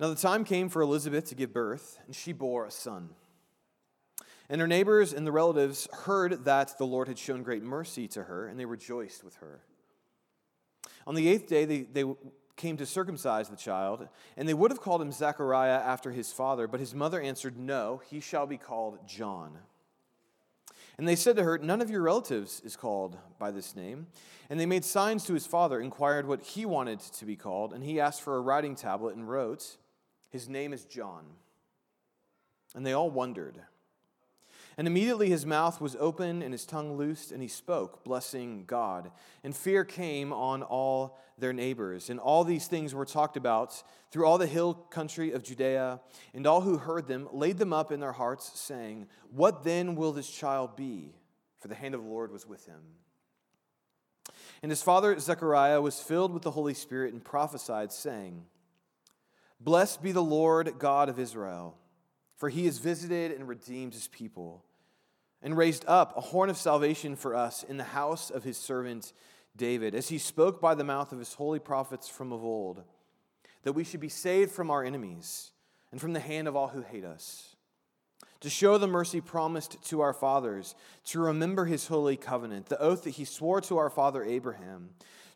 Now the time came for Elizabeth to give birth, and she bore a son. And her neighbors and the relatives heard that the Lord had shown great mercy to her, and they rejoiced with her. On the eighth day, they, they came to circumcise the child, and they would have called him Zechariah after his father, but his mother answered, No, he shall be called John. And they said to her, None of your relatives is called by this name. And they made signs to his father, inquired what he wanted to be called, and he asked for a writing tablet and wrote, His name is John. And they all wondered. And immediately his mouth was open and his tongue loosed, and he spoke, blessing God. And fear came on all their neighbors. And all these things were talked about through all the hill country of Judea. And all who heard them laid them up in their hearts, saying, What then will this child be? For the hand of the Lord was with him. And his father Zechariah was filled with the Holy Spirit and prophesied, saying, Blessed be the Lord God of Israel, for he has visited and redeemed his people and raised up a horn of salvation for us in the house of his servant David, as he spoke by the mouth of his holy prophets from of old, that we should be saved from our enemies and from the hand of all who hate us, to show the mercy promised to our fathers, to remember his holy covenant, the oath that he swore to our father Abraham,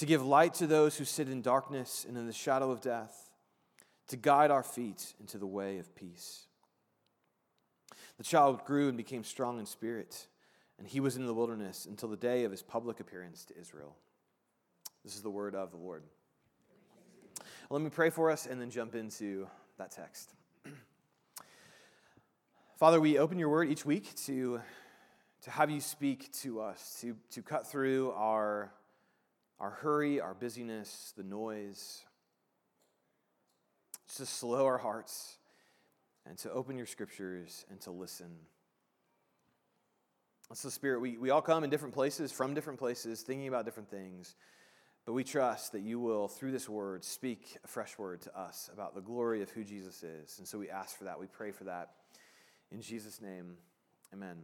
to give light to those who sit in darkness and in the shadow of death, to guide our feet into the way of peace. The child grew and became strong in spirit and he was in the wilderness until the day of his public appearance to Israel. This is the word of the Lord. Let me pray for us and then jump into that text. Father, we open your word each week to, to have you speak to us, to, to cut through our, our hurry, our busyness, the noise, to slow our hearts, and to open your scriptures and to listen that's the Spirit. We, we all come in different places, from different places, thinking about different things. But we trust that you will, through this word, speak a fresh word to us about the glory of who Jesus is. And so we ask for that. We pray for that. In Jesus' name, amen.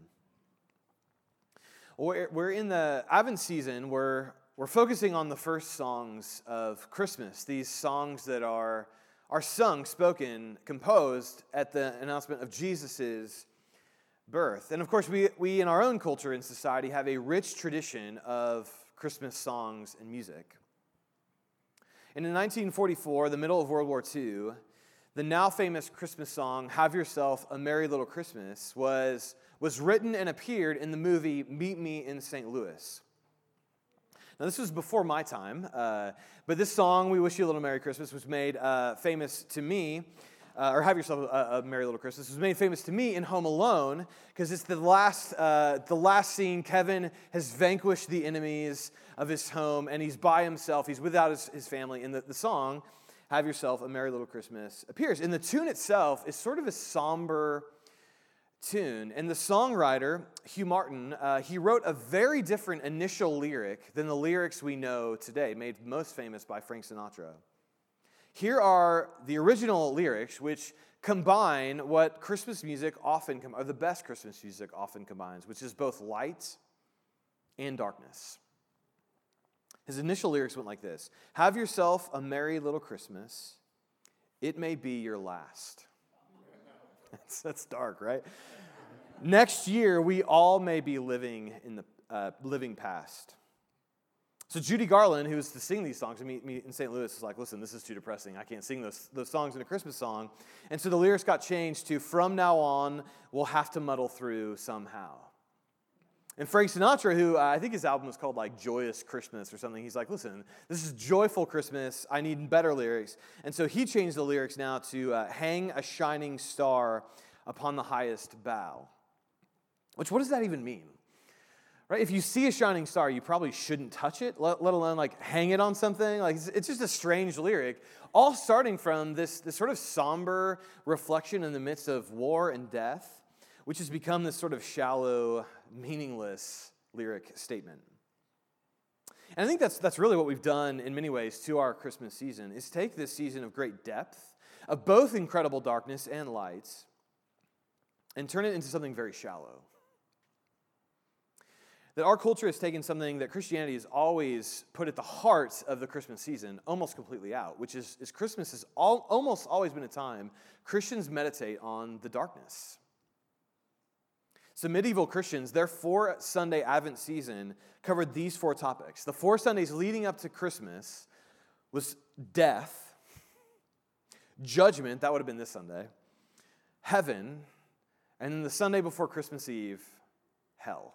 We're, we're in the Advent season where we're focusing on the first songs of Christmas, these songs that are, are sung, spoken, composed at the announcement of Jesus' birth. And of course, we, we in our own culture and society have a rich tradition of Christmas songs and music. And in 1944, the middle of World War II, the now famous Christmas song, Have Yourself a Merry Little Christmas, was, was written and appeared in the movie Meet Me in St. Louis. Now, this was before my time, uh, but this song, We Wish You a Little Merry Christmas, was made uh, famous to me uh, or Have Yourself a, a, Merry Little Christmas, was made famous to me in Home Alone because it's the last, uh, the last scene. Kevin has vanquished the enemies of his home and he's by himself. He's without his, his family. And the, the song, Have Yourself a Merry Little Christmas, appears. And the tune itself is sort of a somber tune. And the songwriter, Hugh Martin, uh, he wrote a very different initial lyric than the lyrics we know today, made most famous by Frank Sinatra. Here are the original lyrics, which combine what Christmas music often, com- or the best Christmas music often combines, which is both light and darkness. His initial lyrics went like this Have yourself a merry little Christmas. It may be your last. That's, that's dark, right? Next year, we all may be living in the uh, living past. So Judy Garland, who used to sing these songs me, me in St. Louis, was like, listen, this is too depressing. I can't sing those, those songs in a Christmas song. And so the lyrics got changed to, from now on, we'll have to muddle through somehow. And Frank Sinatra, who uh, I think his album was called like Joyous Christmas or something, he's like, listen, this is joyful Christmas. I need better lyrics. And so he changed the lyrics now to uh, hang a shining star upon the highest bough. Which, what does that even mean? Right? If you see a shining star, you probably shouldn't touch it, let, let alone like hang it on something. Like it's, it's just a strange lyric, all starting from this, this sort of somber reflection in the midst of war and death, which has become this sort of shallow, meaningless lyric statement. And I think that's, that's really what we've done in many ways to our Christmas season, is take this season of great depth, of both incredible darkness and light, and turn it into something very shallow that our culture has taken something that Christianity has always put at the heart of the Christmas season almost completely out, which is, is Christmas has all, almost always been a time Christians meditate on the darkness. So, medieval Christians, their four Sunday Advent season covered these four topics. The four Sundays leading up to Christmas was death, judgment, that would have been this Sunday, heaven, and then the Sunday before Christmas Eve, hell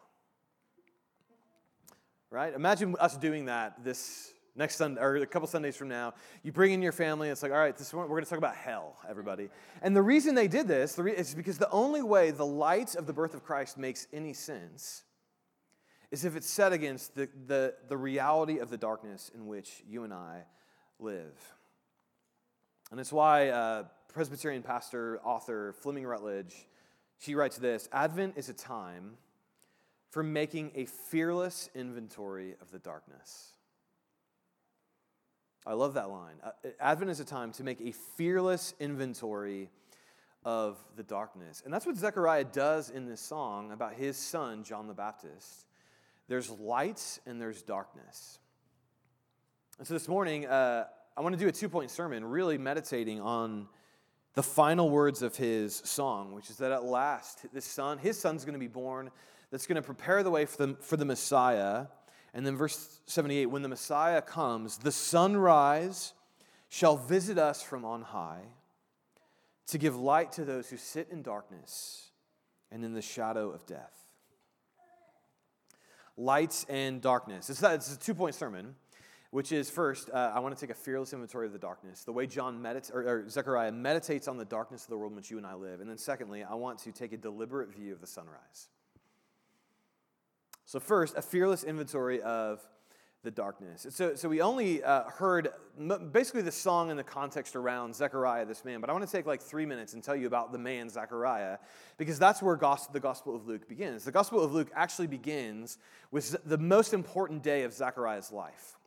right? Imagine us doing that this next Sunday, or a couple Sundays from now. You bring in your family, it's like, all right, this one, we're going to talk about hell, everybody. And the reason they did this the re- is because the only way the light of the birth of Christ makes any sense is if it's set against the, the, the reality of the darkness in which you and I live. And it's why uh, Presbyterian pastor, author Fleming Rutledge, she writes this Advent is a time for making a fearless inventory of the darkness. I love that line. Uh, Advent is a time to make a fearless inventory of the darkness. And that's what Zechariah does in this song about his son, John the Baptist. There's light and there's darkness. And so this morning, uh, I want to do a two point sermon, really meditating on the final words of his song, which is that at last, this son, his son's going to be born that's going to prepare the way for the, for the Messiah. And then verse 78 when the Messiah comes, the sunrise shall visit us from on high to give light to those who sit in darkness and in the shadow of death. Light and darkness. It's, a two point sermon, which is first, uh, I want to take a fearless inventory of the darkness, the way John or, or Zechariah meditates on the darkness of the world in which you and I live. And then secondly, I want to take a deliberate view of the sunrise. So, first, a fearless inventory of the darkness. So, so we only uh, heard basically the song in the context around Zechariah, this man, but I want to take like three minutes and tell you about the man Zechariah, because that's where gospel, the Gospel of Luke begins. The Gospel of Luke actually begins with the most important day of Zechariah's life.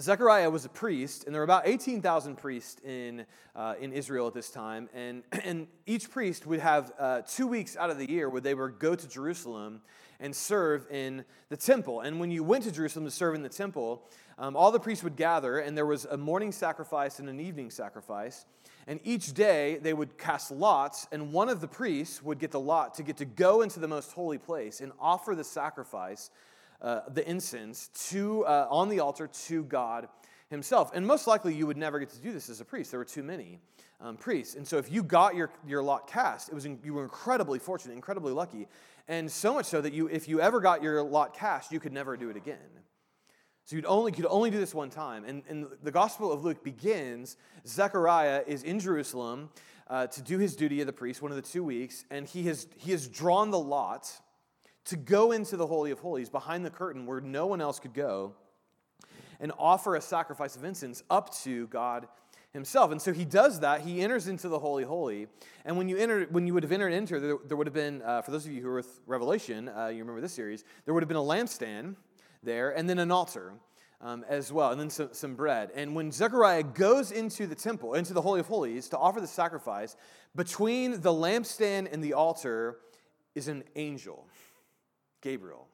Zechariah was a priest, and there were about 18,000 priests in, uh, in Israel at this time. And, and each priest would have uh, two weeks out of the year where they would go to Jerusalem and serve in the temple. And when you went to Jerusalem to serve in the temple, um, all the priests would gather, and there was a morning sacrifice and an evening sacrifice. And each day they would cast lots, and one of the priests would get the lot to get to go into the most holy place and offer the sacrifice uh, the incense to, uh, on the altar to God himself. And most likely you would never get to do this as a priest. There were too many um, priests. And so if you got your, your lot cast, it was in, you were incredibly fortunate, incredibly lucky. And so much so that you, if you ever got your lot cast, you could never do it again. So you'd only, could only do this one time. And, and the Gospel of Luke begins Zechariah is in Jerusalem uh, to do his duty of the priest, one of the two weeks, and he has, he has drawn the lot to go into the Holy of Holies behind the curtain where no one else could go and offer a sacrifice of incense up to God himself. And so he does that. He enters into the Holy Holy. And when you enter, when you would have entered into, there, there would have been, uh, for those of you who are with Revelation, uh, you remember this series, there would have been a lampstand there and then an altar. Um, as well, and then some, some bread. And when Zechariah goes into the temple, into the Holy of Holies to offer the sacrifice, between the lampstand and the altar is an angel. Gabriel.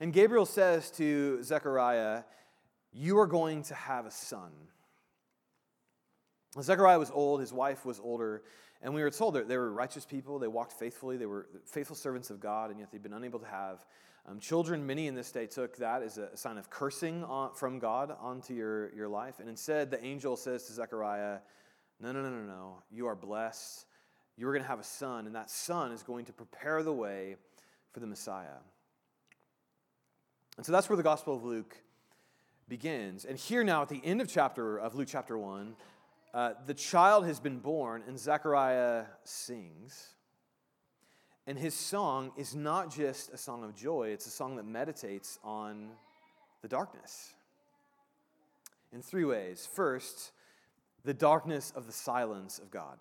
And Gabriel says to Zechariah, You are going to have a son. Zechariah was old, his wife was older, and we were told that they were righteous people. They walked faithfully, they were faithful servants of God, and yet they'd been unable to have um, children. Many in this day took that as a sign of cursing on, from God onto your, your life. And instead, the angel says to Zechariah, No, no, no, no, no. You are blessed. You are going to have a son, and that son is going to prepare the way for the Messiah. And so that's where the Gospel of Luke begins. And here now, at the end of chapter of Luke chapter 1, uh, the child has been born, and Zechariah sings. And his song is not just a song of joy, it's a song that meditates on the darkness in three ways. First, the darkness of the silence of God.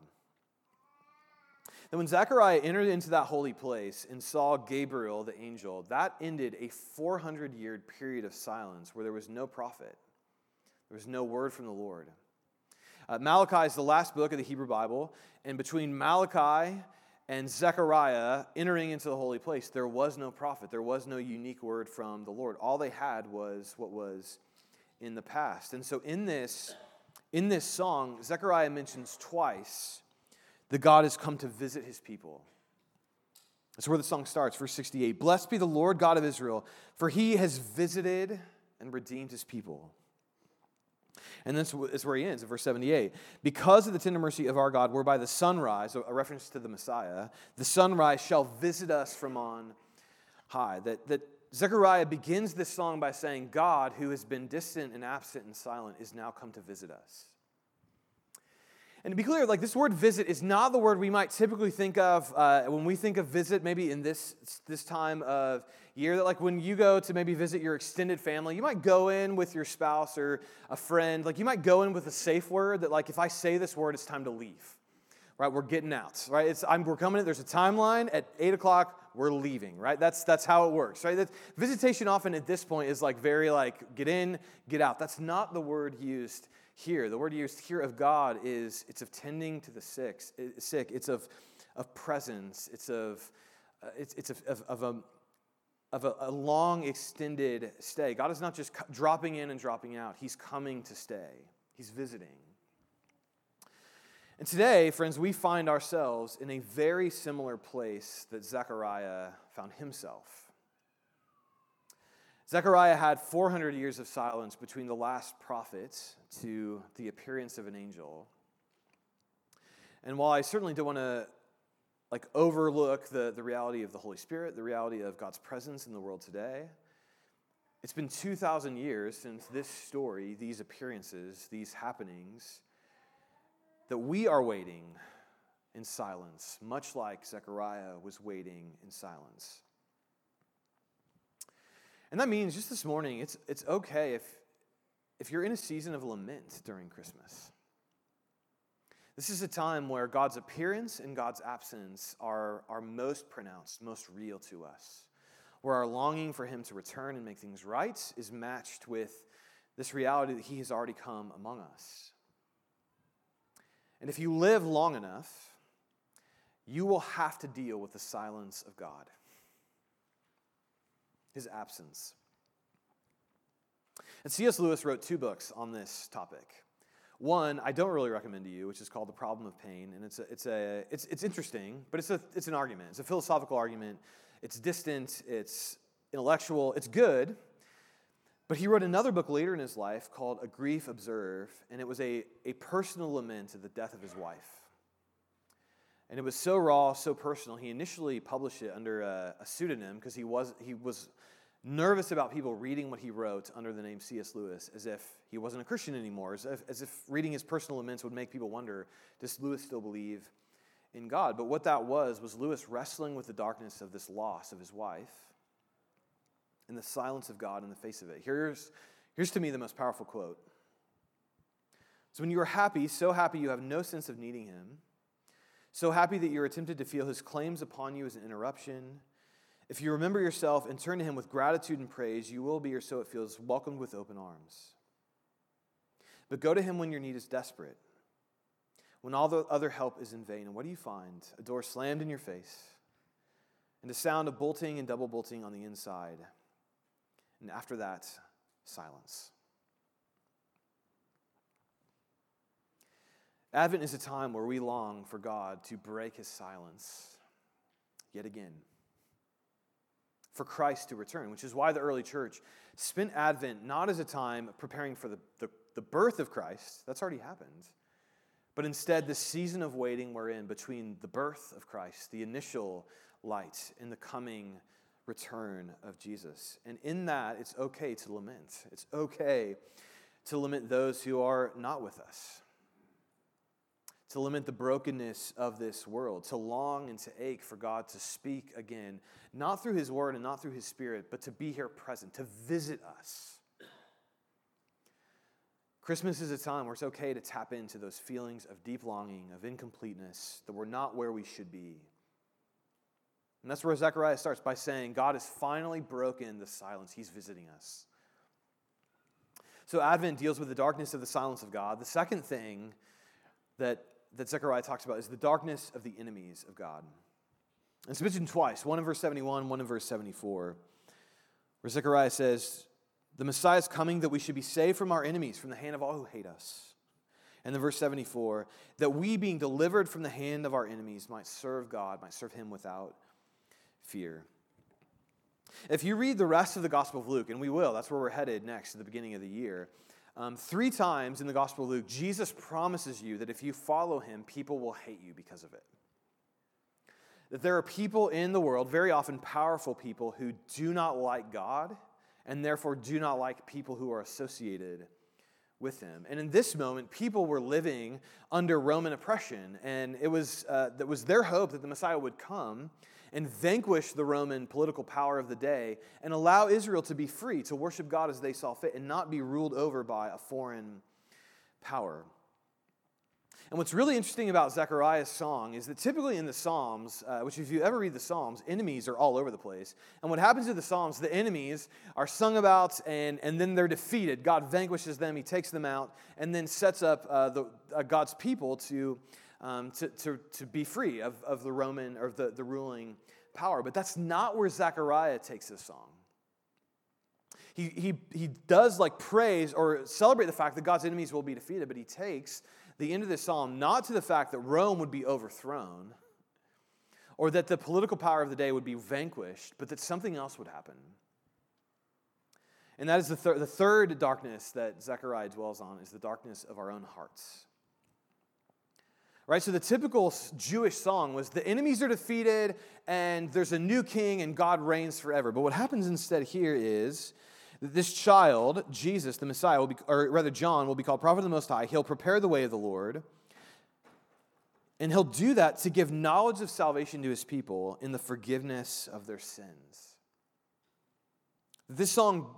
That when Zechariah entered into that holy place and saw Gabriel, the angel, that ended a 400 year period of silence where there was no prophet, there was no word from the Lord. Uh, Malachi is the last book of the Hebrew Bible, and between Malachi and Zechariah entering into the holy place, there was no prophet. There was no unique word from the Lord. All they had was what was in the past. And so in this, in this song, Zechariah mentions twice that God has come to visit his people. That's where the song starts, verse 68. Blessed be the Lord God of Israel, for he has visited and redeemed his people. And this is where he ends, in verse 78. Because of the tender mercy of our God, whereby the sunrise, a reference to the Messiah, the sunrise shall visit us from on high. That, that Zechariah begins this song by saying, God, who has been distant and absent and silent, is now come to visit us. And to be clear, like this word visit is not the word we might typically think of uh, when we think of visit, maybe in this, this time of year. That like when you go to maybe visit your extended family, you might go in with your spouse or a friend. Like you might go in with a safe word that like if I say this word, it's time to leave. Right? We're getting out. Right? It's I'm, we're coming in. There's a timeline at eight o'clock. We're leaving. Right? That's that's how it works. Right? That, visitation often at this point is like very like get in, get out. That's not the word used here. The word used here of God is it's of tending to the sick. sick. It's of, of presence. It's of, uh, it's, it's of, of, of, a, of a, a, long extended stay. God is not just dropping in and dropping out, He's coming to stay, He's visiting. And today, friends, we find ourselves in a very similar place that Zechariah found himself. Zechariah had 400 years of silence between the last prophet to the appearance of an angel. And while I certainly don't want to like overlook the, the reality of the Holy Spirit, the reality of God's presence in the world today, it's been 2,000 years since this story, these appearances, these happenings, that we are waiting in silence, much like Zechariah was waiting in silence. And that means just this morning, it's, it's okay if, if you're in a season of lament during Christmas. This is a time where God's appearance and God's absence are, are most pronounced, most real to us, where our longing for Him to return and make things right is matched with this reality that He has already come among us. And if you live long enough, you will have to deal with the silence of God his absence. And C.S. Lewis wrote two books on this topic. One I don't really recommend to you, which is called The Problem of Pain. And it's, a, it's, a, it's, it's interesting, but it's, a, it's an argument. It's a philosophical argument. It's distant, it's intellectual, it's good. But he wrote another book later in his life called A Grief Observe, and it was a, a personal lament of the death of his wife. And it was so raw, so personal. He initially published it under a, a pseudonym because he was, he was nervous about people reading what he wrote under the name C.S. Lewis as if he wasn't a Christian anymore, as if, as if reading his personal laments would make people wonder does Lewis still believe in God? But what that was, was Lewis wrestling with the darkness of this loss of his wife and the silence of God in the face of it. Here's, here's to me the most powerful quote. So when you are happy, so happy you have no sense of needing him, so happy that you're tempted to feel his claims upon you as an interruption. If you remember yourself and turn to him with gratitude and praise, you will be, or so it feels, welcomed with open arms. But go to him when your need is desperate, when all the other help is in vain. And what do you find? A door slammed in your face, and a sound of bolting and double bolting on the inside. And after that, silence. Advent is a time where we long for God to break his silence yet again, for Christ to return, which is why the early church spent Advent not as a time preparing for the, the, the birth of Christ, that's already happened, but instead the season of waiting we're in between the birth of Christ, the initial light, and the coming return of Jesus. And in that, it's okay to lament. It's okay to lament those who are not with us to lament the brokenness of this world, to long and to ache for God to speak again, not through His Word and not through His Spirit, but to be here present, to visit us. Christmas is a time where it's okay to tap into those feelings of deep longing, of incompleteness, that we're not where we should be. And that's where Zechariah starts by saying, God has finally broken the silence. He's visiting us. So Advent deals with the darkness of the silence of God. The second thing that, that Zechariah talks about is the darkness of the enemies of God. And it's mentioned twice, one in verse 71, one in verse 74, where Zechariah says, The Messiah is coming that we should be saved from our enemies, from the hand of all who hate us. And then verse 74, that we being delivered from the hand of our enemies might serve God, might serve him without fear. If you read the rest of the Gospel of Luke, and we will, that's where we're headed next at the beginning of the year. Um, three times in the Gospel of Luke, Jesus promises you that if you follow him, people will hate you because of it. That there are people in the world, very often powerful people, who do not like God and therefore do not like people who are associated with him. And in this moment, people were living under Roman oppression, and it was, uh, that was their hope that the Messiah would come and vanquish the Roman political power of the day and allow Israel to be free to worship God as they saw fit and not be ruled over by a foreign power. And what's really interesting about Zechariah's song is that typically in the Psalms, uh, which if you ever read the Psalms, enemies are all over the place. And what happens in the Psalms, the enemies are sung about and, and then they're defeated. God vanquishes them, He takes them out, and then sets up uh, the, uh, God's people to um, to, to, to be free of, of the Roman or the, the ruling power. But that's not where Zechariah takes this song. He, he, he does like praise or celebrate the fact that God's enemies will be defeated, but he takes the end of this psalm not to the fact that Rome would be overthrown or that the political power of the day would be vanquished, but that something else would happen. And that is the, thir- the third darkness that Zechariah dwells on is the darkness of our own hearts. Right? So the typical Jewish song was the enemies are defeated and there's a new king and God reigns forever. But what happens instead here is that this child, Jesus, the Messiah, will be, or rather John, will be called prophet of the Most High. He'll prepare the way of the Lord. And he'll do that to give knowledge of salvation to his people in the forgiveness of their sins. This song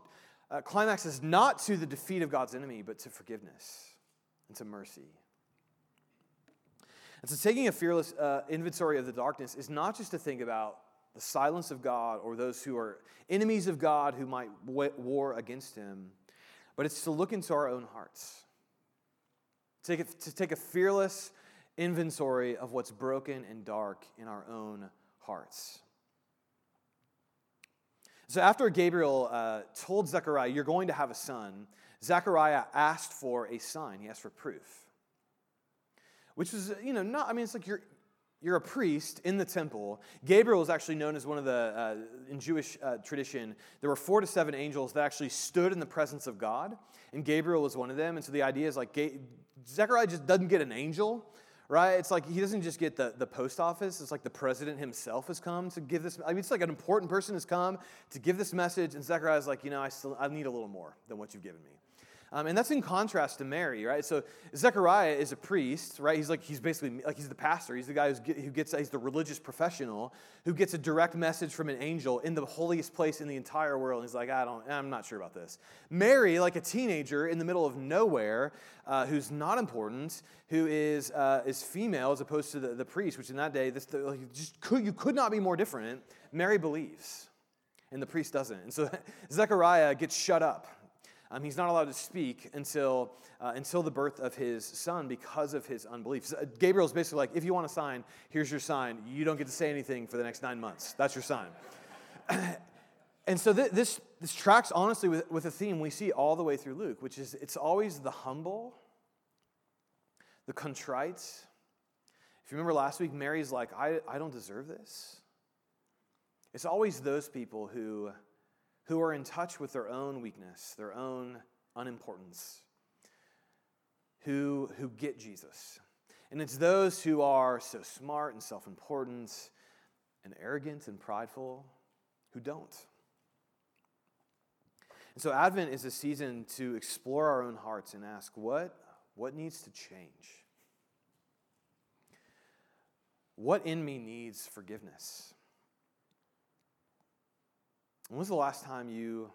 uh, climaxes not to the defeat of God's enemy, but to forgiveness and to mercy. And so, taking a fearless uh, inventory of the darkness is not just to think about the silence of God or those who are enemies of God who might war against him, but it's to look into our own hearts. Take a, to take a fearless inventory of what's broken and dark in our own hearts. So, after Gabriel uh, told Zechariah, You're going to have a son, Zechariah asked for a sign. He asked for proof which is, you know, not, I mean, it's like you're, you're a priest in the temple. Gabriel is actually known as one of the, uh, in Jewish uh, tradition, there were four to seven angels that actually stood in the presence of God, and Gabriel was one of them. And so the idea is like, Ga- Zechariah just doesn't get an angel, right? It's like he doesn't just get the, the post office. It's like the president himself has come to give this. I mean, it's like an important person has come to give this message, and Zechariah's like, you know, I still I need a little more than what you've given me. Um, and that's in contrast to Mary, right? So Zechariah is a priest, right? He's like, he's basically, like he's the pastor. He's the guy who gets, he's the religious professional who gets a direct message from an angel in the holiest place in the entire world. And he's like, I don't, I'm not sure about this. Mary, like a teenager in the middle of nowhere, uh, who's not important, who is, uh, is female as opposed to the, the priest, which in that day, this, like, just could, you could not be more different. Mary believes and the priest doesn't. And so Zechariah gets shut up um, he's not allowed to speak until, uh, until the birth of his son because of his unbelief. So, uh, Gabriel's basically like, if you want a sign, here's your sign. You don't get to say anything for the next nine months. That's your sign. and so th- this, this tracks honestly with, with a theme we see all the way through Luke, which is it's always the humble, the contrite. If you remember last week, Mary's like, I, I don't deserve this. It's always those people who who are in touch with their own weakness, their own unimportance, who, who get Jesus. And it's those who are so smart and self important and arrogant and prideful who don't. And so Advent is a season to explore our own hearts and ask what, what needs to change? What in me needs forgiveness? When was the last time you,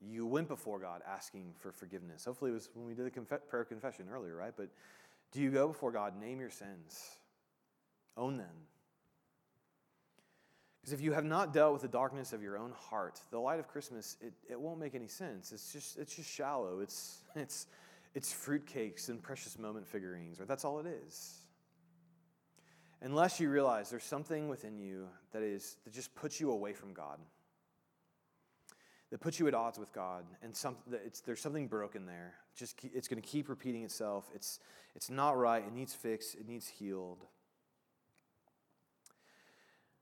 you went before God asking for forgiveness? Hopefully, it was when we did the conf- prayer confession earlier, right? But do you go before God, name your sins, own them? Because if you have not dealt with the darkness of your own heart, the light of Christmas, it, it won't make any sense. It's just, it's just shallow. It's, it's, it's fruitcakes and precious moment figurines, or that's all it is. Unless you realize there's something within you that is that just puts you away from God that puts you at odds with God, and some, there's something broken there. Just it's going to keep repeating itself. It's, it's not right. It needs fixed. It needs healed.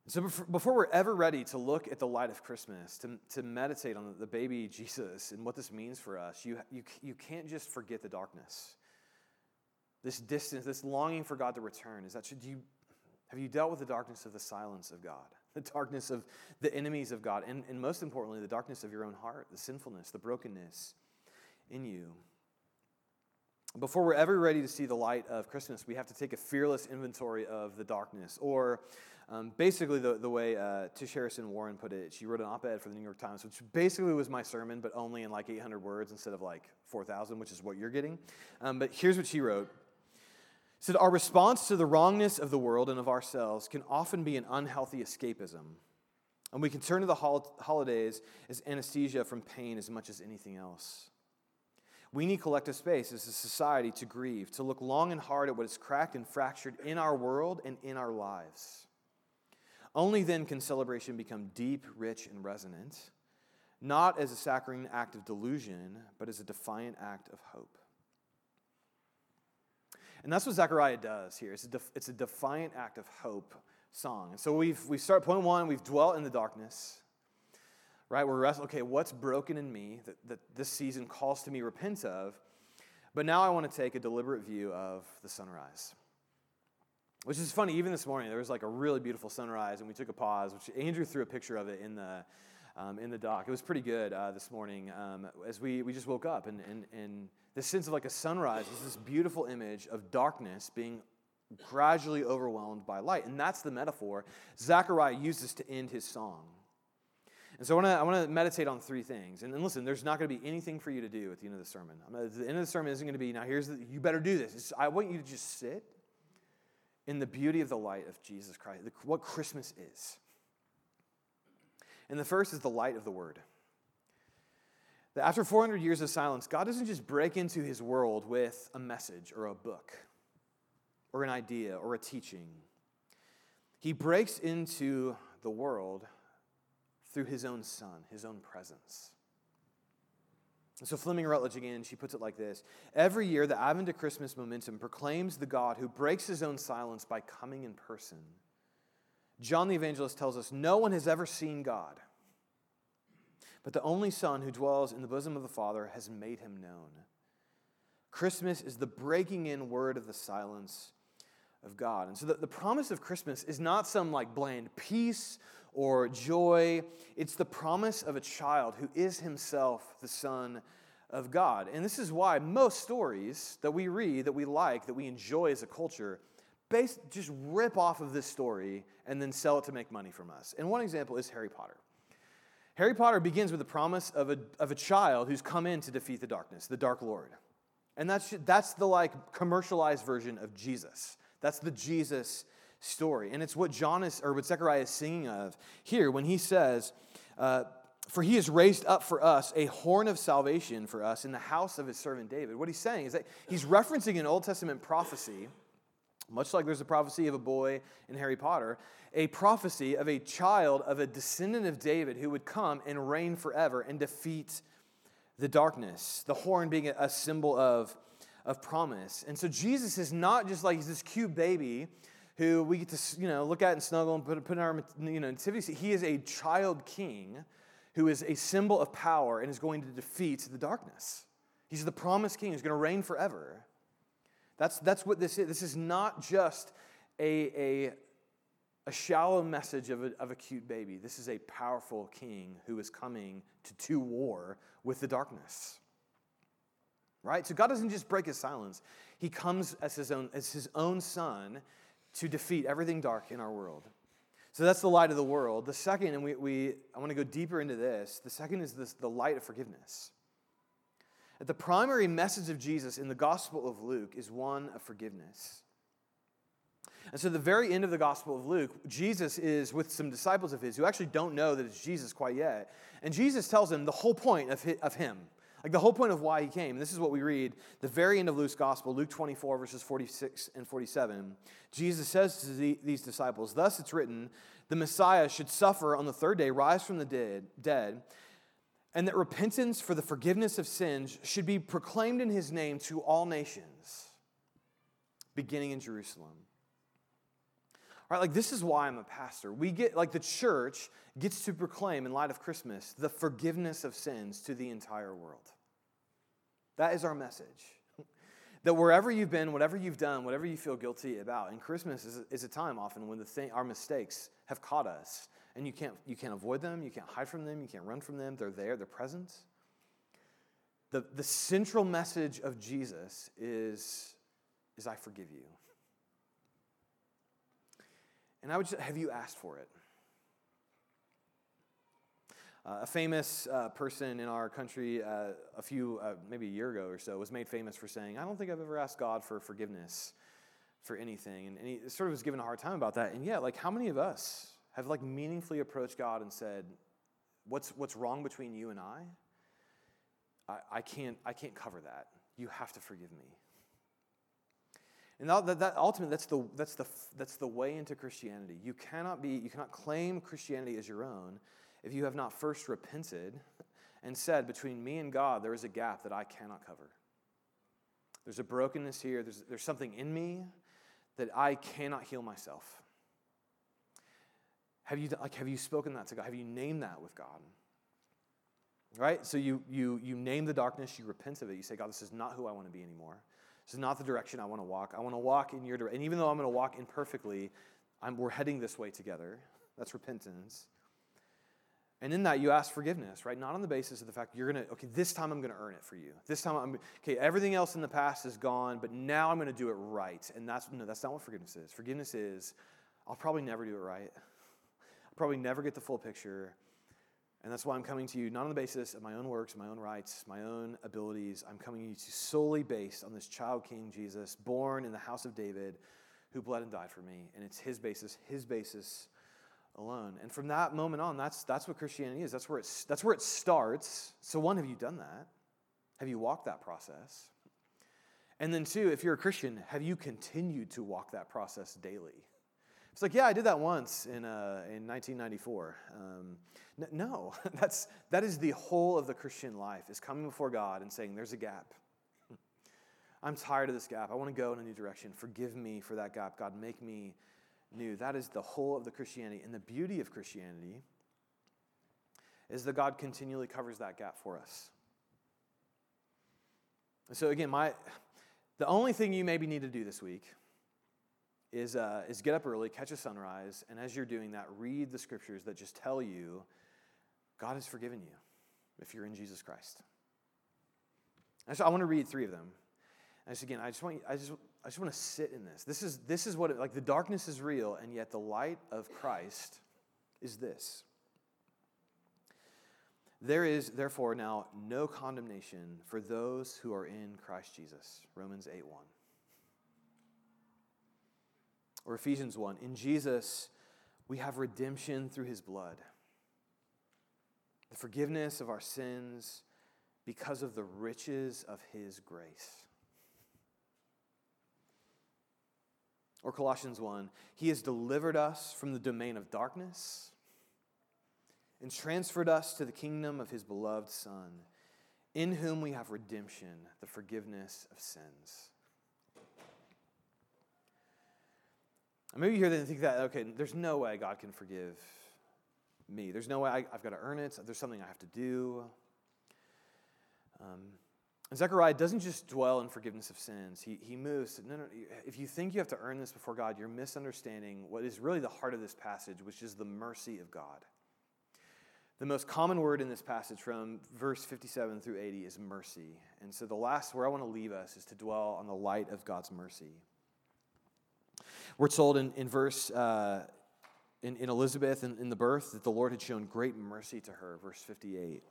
So before we're ever ready to look at the light of Christmas, to, to meditate on the baby Jesus and what this means for us, you, you, you can't just forget the darkness. This distance, this longing for God to return, is that should you have you dealt with the darkness of the silence of God? the darkness of the enemies of God, and, and most importantly, the darkness of your own heart, the sinfulness, the brokenness in you. Before we're ever ready to see the light of Christmas, we have to take a fearless inventory of the darkness. Or um, basically, the, the way uh, Tish Harrison Warren put it, she wrote an op ed for the New York Times, which basically was my sermon, but only in like 800 words instead of like 4,000, which is what you're getting. Um, but here's what she wrote said, Our response to the wrongness of the world and of ourselves can often be an unhealthy escapism. And we can turn to the hol- holidays as anesthesia from pain as much as anything else. We need collective space as a society to grieve, to look long and hard at what is cracked and fractured in our world and in our lives. Only then can celebration become deep, rich, and resonant, not as a saccharine act of delusion, but as a defiant act of hope. And that's what Zechariah does here. It's a, def- it's a defiant act of hope song. And so we've, we start point one, we've dwelt in the darkness, right? We're wrestling, okay, what's broken in me that, that this season calls to me repent of? But now I want to take a deliberate view of the sunrise. Which is funny, even this morning, there was like a really beautiful sunrise, and we took a pause, which Andrew threw a picture of it in the, um, in the doc. It was pretty good uh, this morning um, as we, we just woke up and, and, and this sense of like a sunrise is this beautiful image of darkness being gradually overwhelmed by light. And that's the metaphor Zechariah uses to end his song. And so I want to I meditate on three things. And, and listen, there's not going to be anything for you to do at the end of the sermon. Gonna, the end of the sermon isn't going to be, now here's the, you better do this. It's, I want you to just sit in the beauty of the light of Jesus Christ, the, what Christmas is. And the first is the light of the Word. That after 400 years of silence, God doesn't just break into his world with a message or a book or an idea or a teaching. He breaks into the world through his own son, his own presence. And so, Fleming Rutledge again, she puts it like this Every year, the Advent to Christmas momentum proclaims the God who breaks his own silence by coming in person. John the Evangelist tells us no one has ever seen God. But the only Son who dwells in the bosom of the Father has made him known. Christmas is the breaking in word of the silence of God. And so the, the promise of Christmas is not some like bland peace or joy, it's the promise of a child who is himself the Son of God. And this is why most stories that we read, that we like, that we enjoy as a culture, based, just rip off of this story and then sell it to make money from us. And one example is Harry Potter. Harry Potter begins with the promise of a, of a child who's come in to defeat the darkness, the Dark Lord. And that's, that's the like commercialized version of Jesus. That's the Jesus story. And it's what John is, or what Zechariah is singing of here when he says, uh, For he has raised up for us a horn of salvation for us in the house of his servant David. What he's saying is that he's referencing an Old Testament prophecy, much like there's a prophecy of a boy in Harry Potter, a prophecy of a child, of a descendant of David who would come and reign forever and defeat the darkness. The horn being a symbol of, of promise. And so Jesus is not just like he's this cute baby who we get to you know, look at and snuggle and put, put in our you know, nativity seat. He is a child king who is a symbol of power and is going to defeat the darkness. He's the promised king who's going to reign forever. That's, that's what this is. This is not just a, a a shallow message of a, of a cute baby. This is a powerful king who is coming to do war with the darkness. Right? So God doesn't just break his silence. He comes as his own, as his own son to defeat everything dark in our world. So that's the light of the world. The second, and we, we I want to go deeper into this, the second is this, the light of forgiveness. The primary message of Jesus in the Gospel of Luke is one of forgiveness. And so, the very end of the Gospel of Luke, Jesus is with some disciples of his who actually don't know that it's Jesus quite yet. And Jesus tells them the whole point of, of him, like the whole point of why he came. This is what we read, the very end of Luke's Gospel, Luke 24, verses 46 and 47. Jesus says to the, these disciples, Thus it's written, the Messiah should suffer on the third day, rise from the dead, dead and that repentance for the forgiveness of sins should be proclaimed in his name to all nations, beginning in Jerusalem. All right, like this is why I'm a pastor. We get, like the church gets to proclaim in light of Christmas the forgiveness of sins to the entire world. That is our message. That wherever you've been, whatever you've done, whatever you feel guilty about, and Christmas is, is a time often when the thing, our mistakes have caught us and you can't, you can't avoid them, you can't hide from them, you can't run from them. They're there, they're present. The, the central message of Jesus is, is I forgive you. And I would just, have you asked for it? Uh, a famous uh, person in our country, uh, a few, uh, maybe a year ago or so, was made famous for saying, I don't think I've ever asked God for forgiveness for anything. And, and he sort of was given a hard time about that. And yeah, like how many of us have like meaningfully approached God and said, What's, what's wrong between you and I? I, I, can't, I can't cover that. You have to forgive me. And that, that ultimately, that's the, that's, the, that's the way into Christianity. You cannot, be, you cannot claim Christianity as your own if you have not first repented and said, Between me and God, there is a gap that I cannot cover. There's a brokenness here, there's, there's something in me that I cannot heal myself. Have you, like, have you spoken that to God? Have you named that with God? Right? So you, you, you name the darkness, you repent of it. You say, God, this is not who I want to be anymore. This is not the direction I want to walk. I want to walk in your direction. And even though I'm going to walk imperfectly, I'm, we're heading this way together. That's repentance. And in that, you ask forgiveness, right? Not on the basis of the fact you're going to, okay, this time I'm going to earn it for you. This time I'm, okay, everything else in the past is gone, but now I'm going to do it right. And that's, no, that's not what forgiveness is. Forgiveness is, I'll probably never do it right probably never get the full picture. And that's why I'm coming to you, not on the basis of my own works, my own rights, my own abilities. I'm coming to you solely based on this child king Jesus, born in the house of David, who bled and died for me. And it's his basis, his basis alone. And from that moment on, that's, that's what Christianity is. That's where, it's, that's where it starts. So, one, have you done that? Have you walked that process? And then, two, if you're a Christian, have you continued to walk that process daily? It's like, yeah, I did that once in, uh, in 1994. Um, n- no, that's, that is the whole of the Christian life, is coming before God and saying, there's a gap. I'm tired of this gap. I want to go in a new direction. Forgive me for that gap. God, make me new. That is the whole of the Christianity. And the beauty of Christianity is that God continually covers that gap for us. And so, again, my, the only thing you maybe need to do this week is, uh, is get up early, catch a sunrise, and as you're doing that, read the scriptures that just tell you God has forgiven you if you're in Jesus Christ. And so I want to read three of them. And just again, I just want I just I just want to sit in this. This is this is what it, like the darkness is real, and yet the light of Christ is this. There is therefore now no condemnation for those who are in Christ Jesus. Romans 8 1 or Ephesians 1. In Jesus, we have redemption through his blood, the forgiveness of our sins because of the riches of his grace. Or Colossians 1 He has delivered us from the domain of darkness and transferred us to the kingdom of his beloved Son, in whom we have redemption, the forgiveness of sins. Maybe you hear that and think that, okay, there's no way God can forgive me. There's no way I, have got to earn it. There's something I have to do. Um, and Zechariah doesn't just dwell in forgiveness of sins. He, he moves. no, no, if you think you have to earn this before God, you're misunderstanding what is really the heart of this passage, which is the mercy of God. The most common word in this passage from verse 57 through 80 is mercy. And so the last where I want to leave us is to dwell on the light of God's mercy. We're told in, in verse, uh, in, in Elizabeth, in, in the birth, that the Lord had shown great mercy to her, verse 58.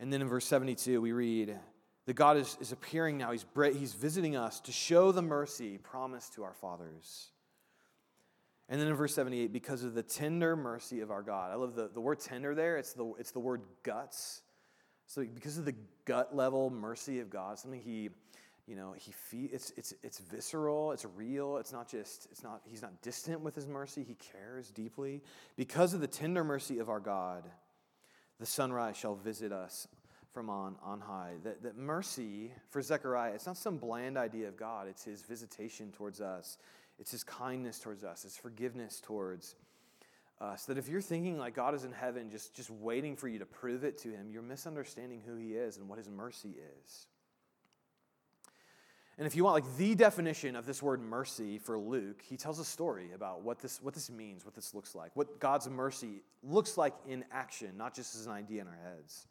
And then in verse 72, we read that God is, is appearing now. He's, he's visiting us to show the mercy promised to our fathers. And then in verse 78, because of the tender mercy of our God. I love the, the word tender there, it's the, it's the word guts. So because of the gut level mercy of God, something he, you know, he fe- it's, it's, it's visceral, it's real, it's not just, it's not, he's not distant with his mercy, he cares deeply. Because of the tender mercy of our God, the sunrise shall visit us from on, on high. That, that mercy for Zechariah, it's not some bland idea of God, it's his visitation towards us, it's his kindness towards us, it's forgiveness towards us. That if you're thinking like God is in heaven just, just waiting for you to prove it to him, you're misunderstanding who he is and what his mercy is. And if you want like the definition of this word mercy for Luke, he tells a story about what this, what this means, what this looks like, what God's mercy looks like in action, not just as an idea in our heads.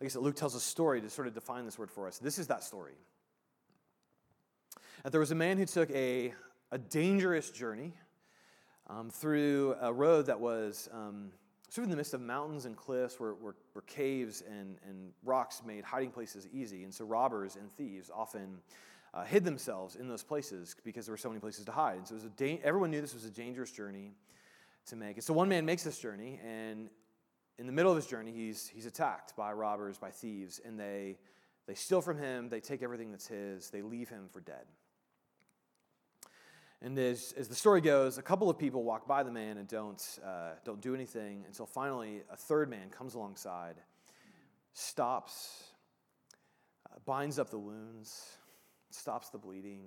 Like I said, Luke tells a story to sort of define this word for us. This is that story. That there was a man who took a, a dangerous journey um, through a road that was um, sort of in the midst of mountains and cliffs where, where, caves and, and rocks made hiding places easy. And so robbers and thieves often uh, hid themselves in those places because there were so many places to hide. And so it was a da- everyone knew this was a dangerous journey to make. And so one man makes this journey, and in the middle of his journey, he's, he's attacked by robbers, by thieves, and they, they steal from him, they take everything that's his, they leave him for dead. And as, as the story goes, a couple of people walk by the man and don't, uh, don't do anything until finally a third man comes alongside, stops, uh, binds up the wounds, stops the bleeding,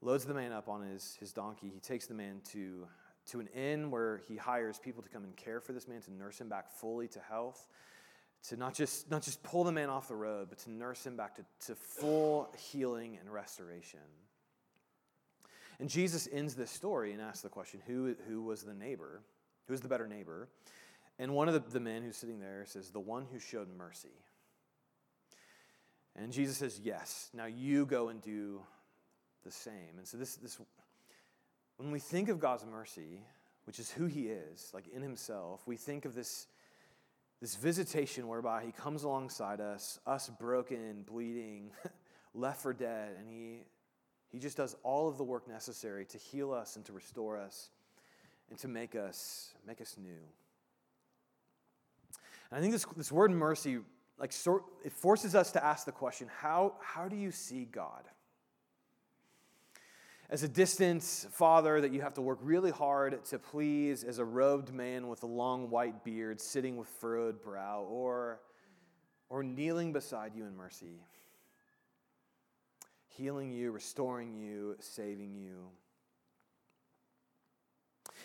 loads the man up on his, his donkey. He takes the man to, to an inn where he hires people to come and care for this man, to nurse him back fully to health, to not just, not just pull the man off the road, but to nurse him back to, to full healing and restoration. And Jesus ends this story and asks the question who, who was the neighbor? Who's the better neighbor? And one of the, the men who's sitting there says, The one who showed mercy. And Jesus says, Yes, now you go and do the same. And so, this, this when we think of God's mercy, which is who he is, like in himself, we think of this, this visitation whereby he comes alongside us, us broken, bleeding, left for dead, and he he just does all of the work necessary to heal us and to restore us and to make us make us new. And I think this, this word mercy, like sort, it forces us to ask the question, how, how do you see God? As a distant father that you have to work really hard to please, as a robed man with a long white beard sitting with furrowed brow, or, or kneeling beside you in mercy healing you, restoring you, saving you.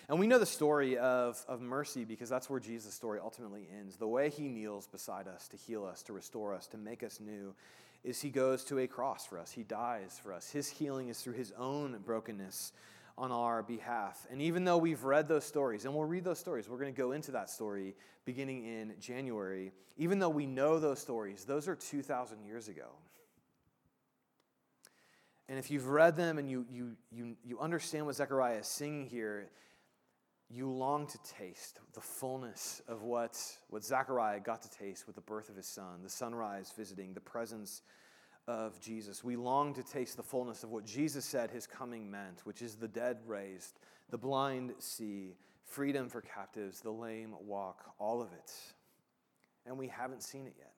And we know the story of, of mercy because that's where Jesus' story ultimately ends. The way he kneels beside us to heal us, to restore us, to make us new, is he goes to a cross for us. He dies for us. His healing is through his own brokenness on our behalf. And even though we've read those stories, and we'll read those stories, we're going to go into that story beginning in January. Even though we know those stories, those are 2,000 years ago. And if you've read them and you, you, you, you understand what Zechariah is singing here, you long to taste the fullness of what, what Zechariah got to taste with the birth of his son, the sunrise visiting, the presence of Jesus. We long to taste the fullness of what Jesus said his coming meant, which is the dead raised, the blind see, freedom for captives, the lame walk, all of it. And we haven't seen it yet.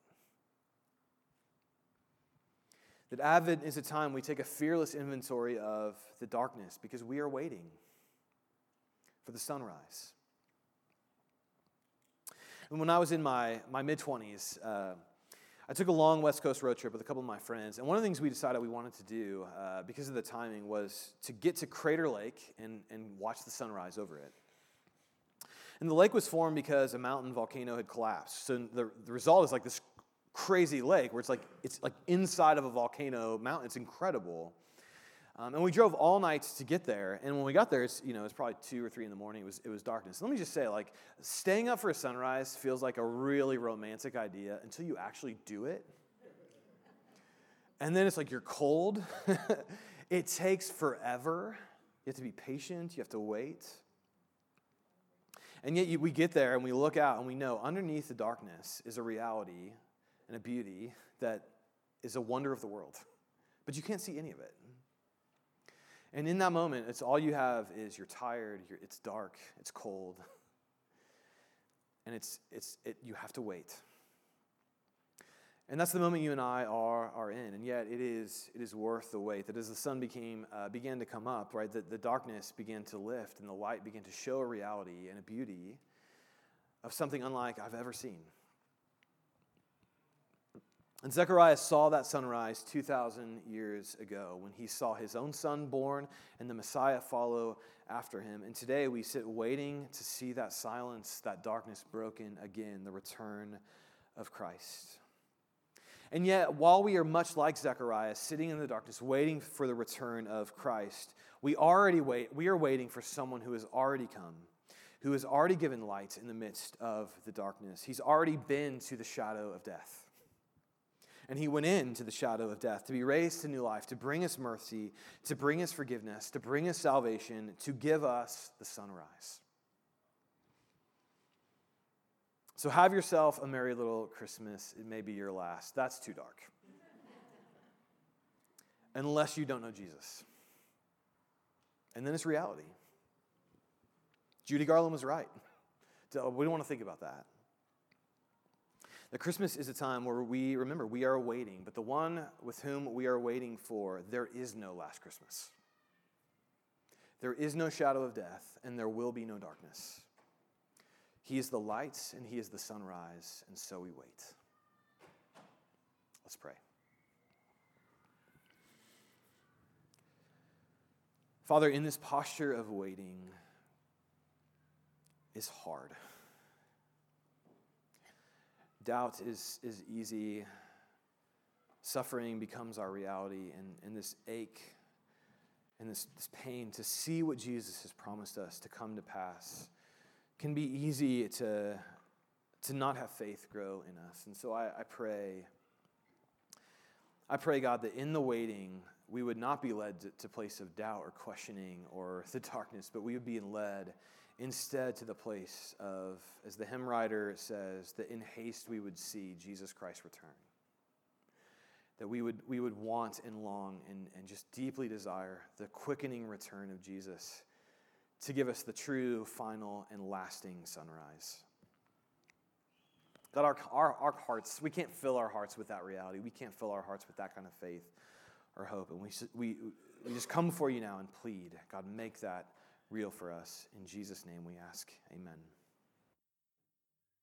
That Advent is a time we take a fearless inventory of the darkness because we are waiting for the sunrise. And when I was in my, my mid 20s, uh, I took a long West Coast road trip with a couple of my friends. And one of the things we decided we wanted to do, uh, because of the timing, was to get to Crater Lake and, and watch the sunrise over it. And the lake was formed because a mountain volcano had collapsed. So the, the result is like this crazy lake where it's like it's like inside of a volcano mountain. It's incredible. Um, and we drove all night to get there. And when we got there, it's you know it's probably two or three in the morning. It was it was darkness. Let me just say, like staying up for a sunrise feels like a really romantic idea until you actually do it. And then it's like you're cold, It takes forever. You have to be patient, you have to wait. And yet you, we get there and we look out and we know underneath the darkness is a reality and a beauty that is a wonder of the world. But you can't see any of it. And in that moment, it's all you have is you're tired, you're, it's dark, it's cold, and it's, it's, it, you have to wait. And that's the moment you and I are, are in. And yet it is, it is worth the wait. That as the sun became, uh, began to come up, right, that the darkness began to lift and the light began to show a reality and a beauty of something unlike I've ever seen. And Zechariah saw that sunrise 2,000 years ago when he saw his own son born and the Messiah follow after him. And today we sit waiting to see that silence, that darkness broken again, the return of Christ. And yet, while we are much like Zechariah, sitting in the darkness, waiting for the return of Christ, we already wait, we are waiting for someone who has already come, who has already given light in the midst of the darkness. He's already been to the shadow of death. And he went into the shadow of death to be raised to new life, to bring us mercy, to bring us forgiveness, to bring us salvation, to give us the sunrise. So have yourself a merry little Christmas. It may be your last. That's too dark. Unless you don't know Jesus. And then it's reality. Judy Garland was right. We don't want to think about that. That Christmas is a time where we remember we are waiting, but the one with whom we are waiting for, there is no last Christmas. There is no shadow of death, and there will be no darkness. He is the light, and He is the sunrise, and so we wait. Let's pray. Father, in this posture of waiting is hard. Doubt is, is easy. Suffering becomes our reality, and, and this ache and this, this pain to see what Jesus has promised us to come to pass can be easy to, to not have faith grow in us. And so I, I pray, I pray, God, that in the waiting, we would not be led to, to place of doubt or questioning or the darkness, but we would be led instead to the place of, as the hymn writer says, that in haste we would see Jesus Christ return. That we would, we would want and long and, and just deeply desire the quickening return of Jesus to give us the true, final, and lasting sunrise. God, our, our, our hearts, we can't fill our hearts with that reality. We can't fill our hearts with that kind of faith or hope. And we, we, we just come before you now and plead, God, make that real for us. In Jesus' name we ask. Amen.